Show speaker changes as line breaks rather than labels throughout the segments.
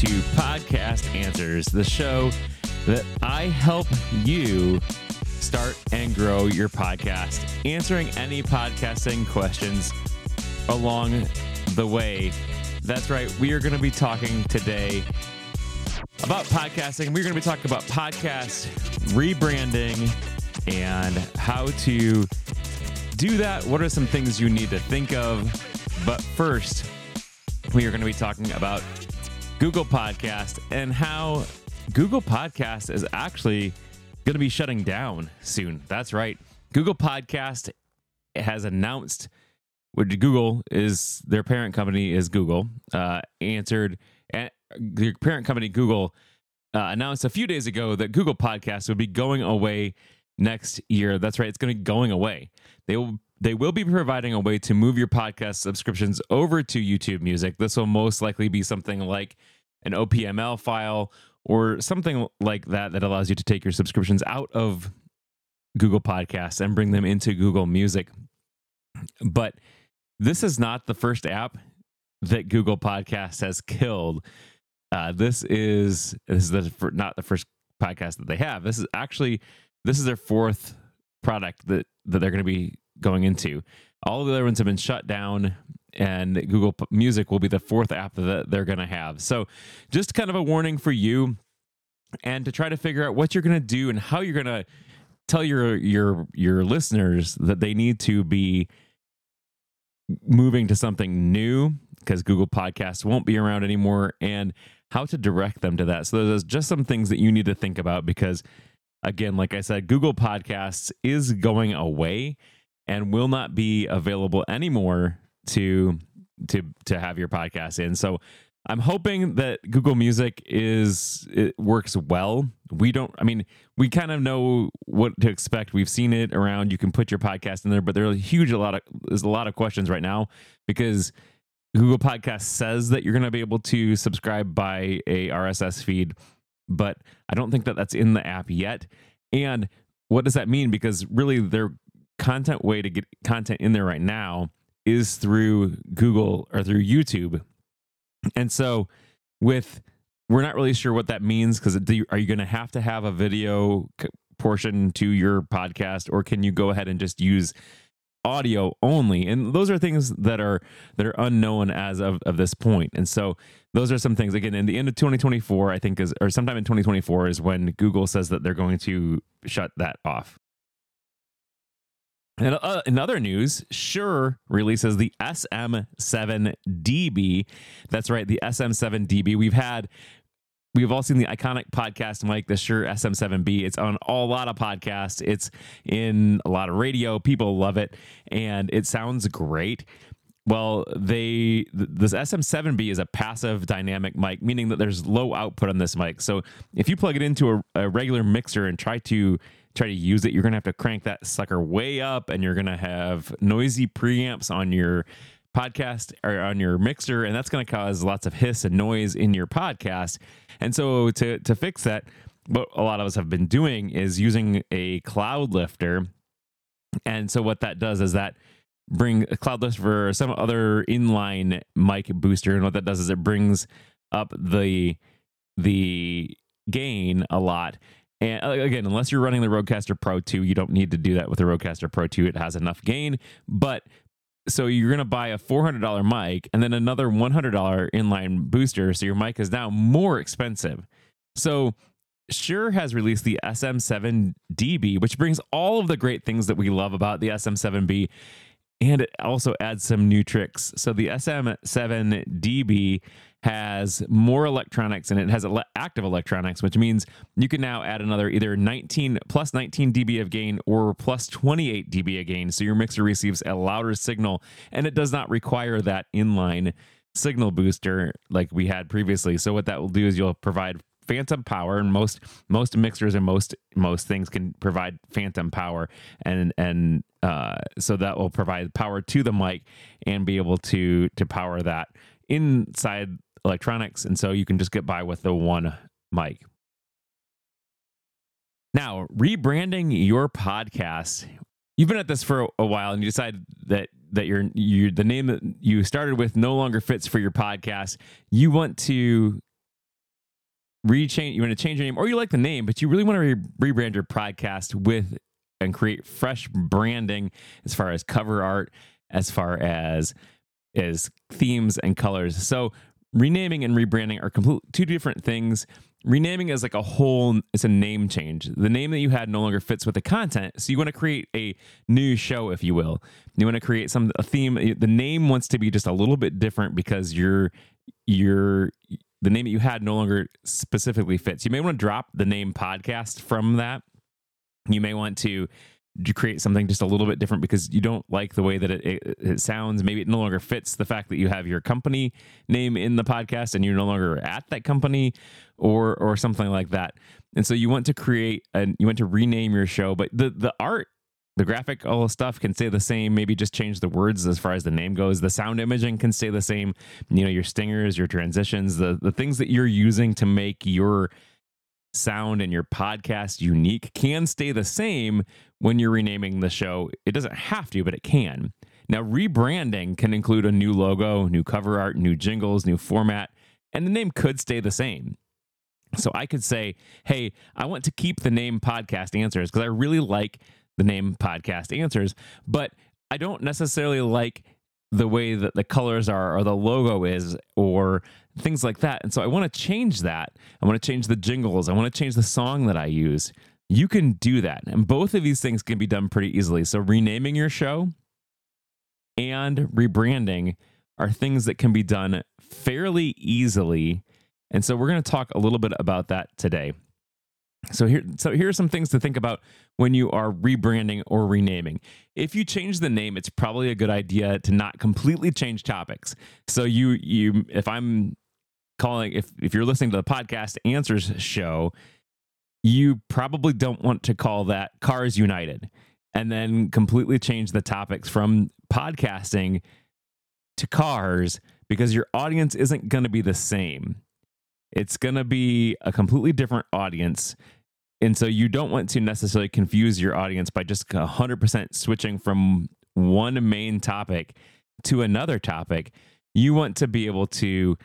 to Podcast Answers, the show that I help you start and grow your podcast, answering any podcasting questions along the way. That's right, we are going to be talking today about podcasting. We're going to be talking about podcast rebranding and how to do that. What are some things you need to think of? But first, we are going to be talking about Google Podcast and how Google Podcast is actually going to be shutting down soon. That's right. Google Podcast has announced, which Google is their parent company is Google, uh, answered, and the parent company Google uh, announced a few days ago that Google Podcast would be going away next year. That's right, it's going to be going away. They will they will be providing a way to move your podcast subscriptions over to YouTube Music. This will most likely be something like an OPML file or something like that that allows you to take your subscriptions out of Google Podcasts and bring them into Google Music. But this is not the first app that Google Podcasts has killed. Uh, this is this is the, not the first podcast that they have. This is actually this is their fourth product that that they're going to be going into. All of the other ones have been shut down, and Google Music will be the fourth app that they're going to have. So, just kind of a warning for you, and to try to figure out what you're going to do and how you're going to tell your your your listeners that they need to be moving to something new because Google Podcasts won't be around anymore, and how to direct them to that. So, there's just some things that you need to think about because, again, like I said, Google Podcasts is going away and will not be available anymore to to to have your podcast in. So I'm hoping that Google Music is it works well. We don't I mean, we kind of know what to expect. We've seen it around. You can put your podcast in there, but there's a huge a lot of there's a lot of questions right now because Google Podcast says that you're going to be able to subscribe by a RSS feed, but I don't think that that's in the app yet. And what does that mean? Because really, their content way to get content in there right now is through Google or through YouTube. And so with we're not really sure what that means because are you going to have to have a video portion to your podcast or can you go ahead and just use audio only? And those are things that are that are unknown as of, of this point. And so those are some things again in the end of 2024 i think is or sometime in 2024 is when google says that they're going to shut that off and uh, in other news, Shure releases the SM7DB. That's right, the SM7DB. We've had We've all seen the iconic podcast mic, the Shure SM7B. It's on a lot of podcasts. It's in a lot of radio. People love it, and it sounds great. Well, they this SM7B is a passive dynamic mic, meaning that there's low output on this mic. So if you plug it into a, a regular mixer and try to try to use it, you're going to have to crank that sucker way up and you're going to have noisy preamps on your podcast or on your mixer and that's going to cause lots of hiss and noise in your podcast. And so to to fix that, what a lot of us have been doing is using a cloud lifter. And so what that does is that bring a cloud lifter or some other inline mic booster and what that does is it brings up the the gain a lot and uh, again, unless you're running the Rodecaster Pro 2, you don't need to do that with the Rodecaster Pro 2. It has enough gain. But so you're going to buy a $400 mic and then another $100 inline booster. So your mic is now more expensive. So Shure has released the SM7DB, which brings all of the great things that we love about the SM7B. And it also adds some new tricks. So the SM7DB has more electronics and it has active electronics, which means you can now add another either 19 plus 19 dB of gain or plus 28 dB of gain. So your mixer receives a louder signal and it does not require that inline signal booster like we had previously. So what that will do is you'll provide phantom power and most most mixers and most most things can provide phantom power and and uh, so that will provide power to the mic and be able to to power that inside electronics. And so you can just get by with the one mic. Now, rebranding your podcast. You've been at this for a while and you decide that that your you the name that you started with no longer fits for your podcast. You want to rechange you want to change your name or you like the name but you really want to re- rebrand your podcast with and create fresh branding as far as cover art as far as as themes and colors so renaming and rebranding are complete two different things renaming is like a whole it's a name change the name that you had no longer fits with the content so you want to create a new show if you will you want to create some a theme the name wants to be just a little bit different because you're you're the name that you had no longer specifically fits. You may want to drop the name podcast from that. You may want to create something just a little bit different because you don't like the way that it, it, it, sounds. Maybe it no longer fits the fact that you have your company name in the podcast and you're no longer at that company or or something like that. And so you want to create and you want to rename your show, but the the art the graphic all the stuff can stay the same maybe just change the words as far as the name goes the sound imaging can stay the same you know your stingers your transitions the the things that you're using to make your sound and your podcast unique can stay the same when you're renaming the show. It doesn't have to but it can. Now rebranding can include a new logo new cover art new jingles new format and the name could stay the same. So I could say, hey, I want to keep the name Podcast Answers because I really like the name podcast answers, but I don't necessarily like the way that the colors are or the logo is or things like that. And so I want to change that. I want to change the jingles. I want to change the song that I use. You can do that. And both of these things can be done pretty easily. So renaming your show and rebranding are things that can be done fairly easily. And so we're going to talk a little bit about that today. So here, so here are some things to think about when you are rebranding or renaming. If you change the name, it's probably a good idea to not completely change topics. So you, you, if I'm calling, if if you're listening to the podcast Answers show, you probably don't want to call that Cars United, and then completely change the topics from podcasting to cars because your audience isn't going to be the same. It's going to be a completely different audience. And so you don't want to necessarily confuse your audience by just 100% switching from one main topic to another topic. You want to be able to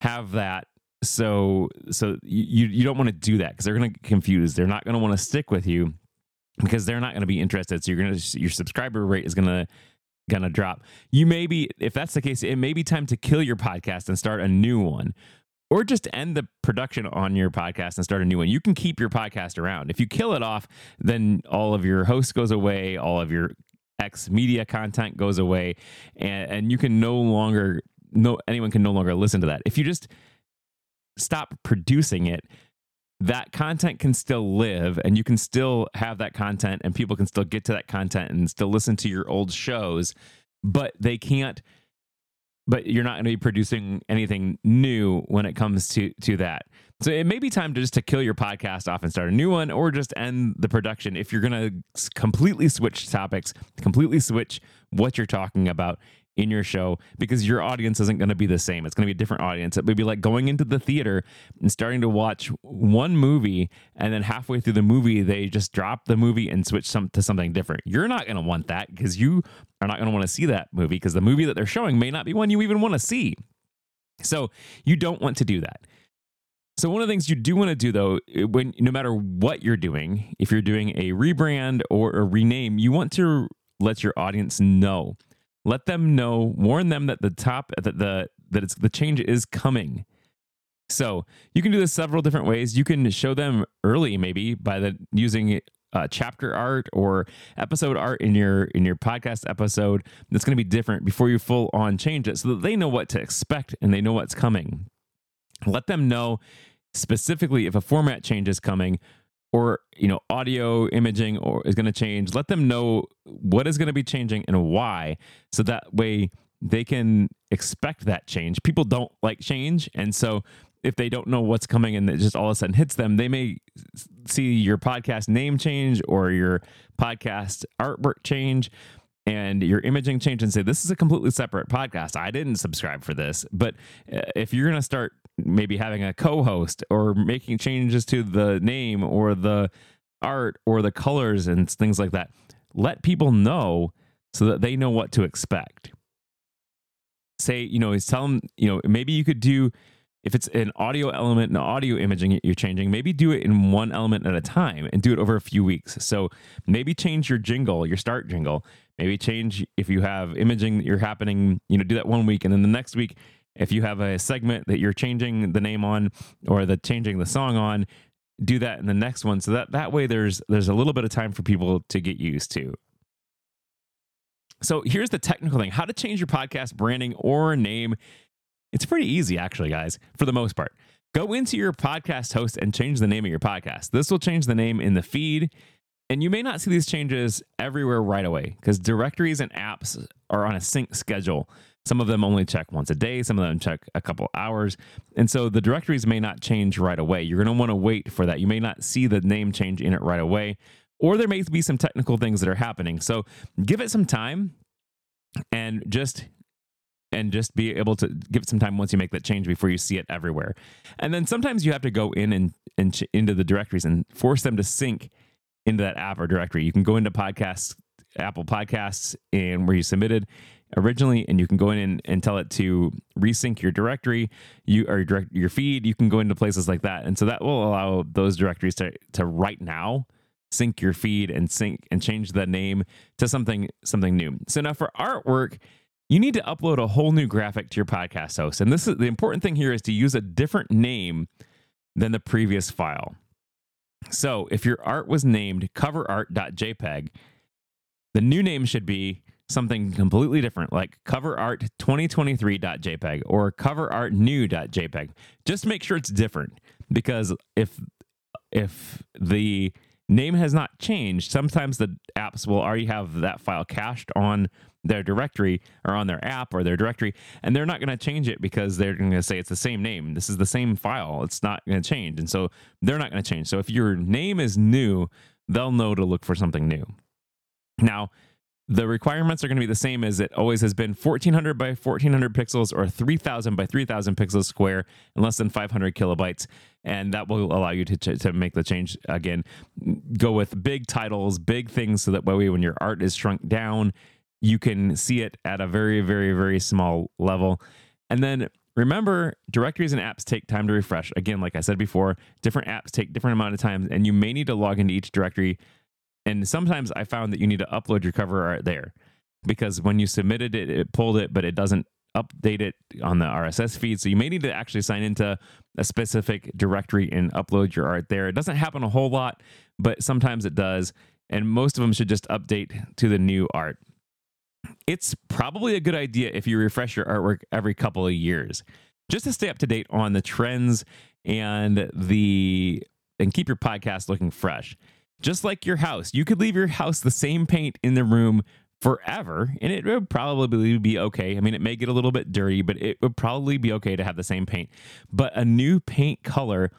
have that so so you you don't want to do that because they're going to get confused. They're not going to want to stick with you because they're not going to be interested. So you're going to your subscriber rate is going to going to drop. You may be if that's the case, it may be time to kill your podcast and start a new one or just end the production on your podcast and start a new one. You can keep your podcast around. If you kill it off, then all of your hosts goes away, all of your X media content goes away, and, and you can no longer no anyone can no longer listen to that. If you just stop producing it, that content can still live and you can still have that content and people can still get to that content and still listen to your old shows, but they can't but you're not going to be producing anything new when it comes to to that. So it may be time to just to kill your podcast off and start a new one, or just end the production if you're going to completely switch topics, completely switch what you're talking about in your show because your audience isn't going to be the same. It's going to be a different audience. It would be like going into the theater and starting to watch one movie, and then halfway through the movie, they just drop the movie and switch some to something different. You're not going to want that because you are not going to want to see that movie because the movie that they're showing may not be one you even want to see. So you don't want to do that. So one of the things you do want to do though, when no matter what you're doing, if you're doing a rebrand or a rename, you want to let your audience know let them know, warn them that the top that the that it's the change is coming. So you can do this several different ways. You can show them early, maybe by the using uh, chapter art or episode art in your in your podcast episode. That's going to be different before you full on change it, so that they know what to expect and they know what's coming. Let them know specifically if a format change is coming or you know audio imaging or is going to change let them know what is going to be changing and why so that way they can expect that change. People don't like change and so if they don't know what's coming and it just all of a sudden hits them they may see your podcast name change or your podcast artwork change and your imaging change and say this is a completely separate podcast. I didn't subscribe for this. But uh, if you're going to start maybe having a co-host or making changes to the name or the art or the colors and things like that let people know so that they know what to expect say you know tell them you know maybe you could do if it's an audio element and audio imaging you're changing, maybe do it in one element at a time and do it over a few weeks. So maybe change your jingle, your start jingle. Maybe change if you have imaging that you're happening, you know, do that one week and then the next week if you have a segment that you're changing the name on or the changing the song on, do that in the next one. So that that way there's there's a little bit of time for people to get used to. So here's the technical thing: how to change your podcast branding or name. It's pretty easy, actually, guys, for the most part. Go into your podcast host and change the name of your podcast. This will change the name in the feed. And you may not see these changes everywhere right away because directories and apps are on a sync schedule. Some of them only check once a day, some of them check a couple hours. And so the directories may not change right away. You're going to want to wait for that. You may not see the name change in it right away, or there may be some technical things that are happening. So give it some time and just and just be able to give it some time once you make that change before you see it everywhere. And then sometimes you have to go in and, and ch- into the directories and force them to sync into that app or directory. You can go into podcasts, Apple Podcasts, and where you submitted originally, and you can go in and, and tell it to resync your directory, you or your, direct, your feed. You can go into places like that, and so that will allow those directories to to right now sync your feed and sync and change the name to something something new. So now for artwork, you need to upload a whole new graphic to your podcast host. And this is the important thing here is to use a different name than the previous file. So if your art was named coverart.jpg, the new name should be something completely different like coverart2023.jpg or coverartnew.jpg. Just make sure it's different because if if the name has not changed, sometimes the apps will already have that file cached on their directory or on their app or their directory, and they're not going to change it because they're going to say it's the same name. This is the same file. It's not going to change. And so they're not going to change. So if your name is new, they'll know to look for something new. Now, the requirements are going to be the same as it always has been 1400 by 1400 pixels or 3000 by 3000 pixels square and less than 500 kilobytes. And that will allow you to, to, to make the change again. Go with big titles big things so that way when your art is shrunk down you can see it at a very very very small level. And then remember directories and apps take time to refresh. Again like i said before different apps take different amount of time and you may need to log into each directory and sometimes I found that you need to upload your cover art there because when you submitted it, it pulled it, but it doesn't update it on the RSS feed. So you may need to actually sign into a specific directory and upload your art there. It doesn't happen a whole lot, but sometimes it does. And most of them should just update to the new art. It's probably a good idea if you refresh your artwork every couple of years just to stay up to date on the trends and the and keep your podcast looking fresh just like your house. You could leave your house the same paint in the room forever and it would probably be okay. I mean, it may get a little bit dirty, but it would probably be okay to have the same paint. But a new paint color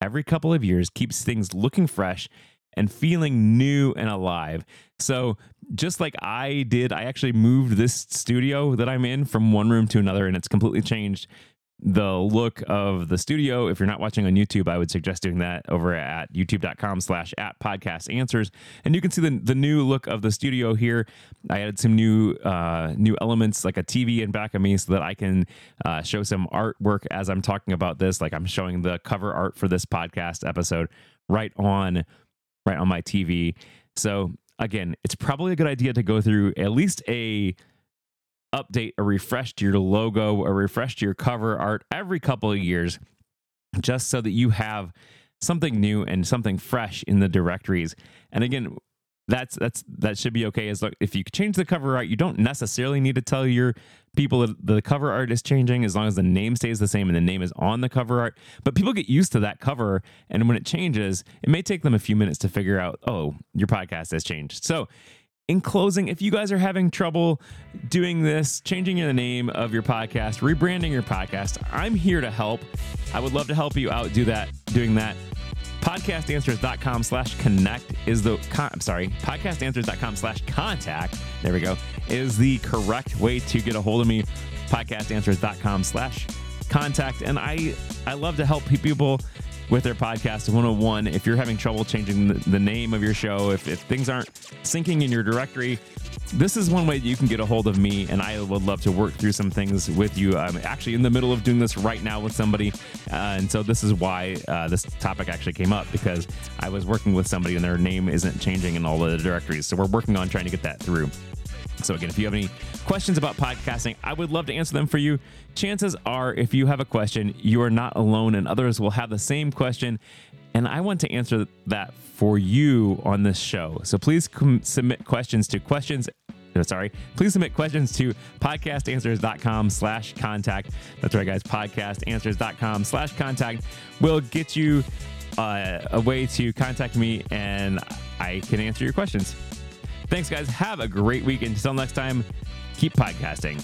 every couple of years keeps things looking fresh and feeling new and alive. So, just like I did, I actually moved this studio that I'm in from one room to another and it's completely changed the look of the studio. If you're not watching on YouTube, I would suggest doing that over at youtube.com slash at podcast answers. And you can see the, the new look of the studio here. I added some new uh, new elements like a TV in back of me so that I can uh, show some artwork as I'm talking about this. Like I'm showing the cover art for this podcast episode right on right on my TV. So again, it's probably a good idea to go through at least a update a refresh to your logo a refresh to your cover art every couple of years, just so that you have something new and something fresh in the directories. And again, that's that's that should be okay. As if you change the cover art, you don't necessarily need to tell your people that the cover art is changing as long as the name stays the same and the name is on the cover art. But people get used to that cover, and when it changes, it may take them a few minutes to figure out, oh, your podcast has changed. So in closing, if you guys are having trouble doing this, changing the name of your podcast, rebranding your podcast, I'm here to help. I would love to help you out do that, doing that. Podcastanswers.com slash connect is the, con- I'm sorry, podcastanswers.com slash contact, there we go, is the correct way to get a hold of me. Podcastanswers.com slash contact. And I, I love to help people with their podcast 101. If you're having trouble changing the, the name of your show, if, if things aren't syncing in your directory, this is one way that you can get a hold of me, and I would love to work through some things with you. I'm actually in the middle of doing this right now with somebody, uh, and so this is why uh, this topic actually came up because I was working with somebody and their name isn't changing in all the directories. So we're working on trying to get that through. So, again, if you have any questions about podcasting, I would love to answer them for you. Chances are, if you have a question, you are not alone, and others will have the same question. And I want to answer that for you on this show. So, please com- submit questions to questions. no, Sorry, please submit questions to podcastanswers.com slash contact. That's right, guys. Podcastanswers.com slash contact will get you uh, a way to contact me and I can answer your questions. Thanks, guys. Have a great week. Until next time, keep podcasting.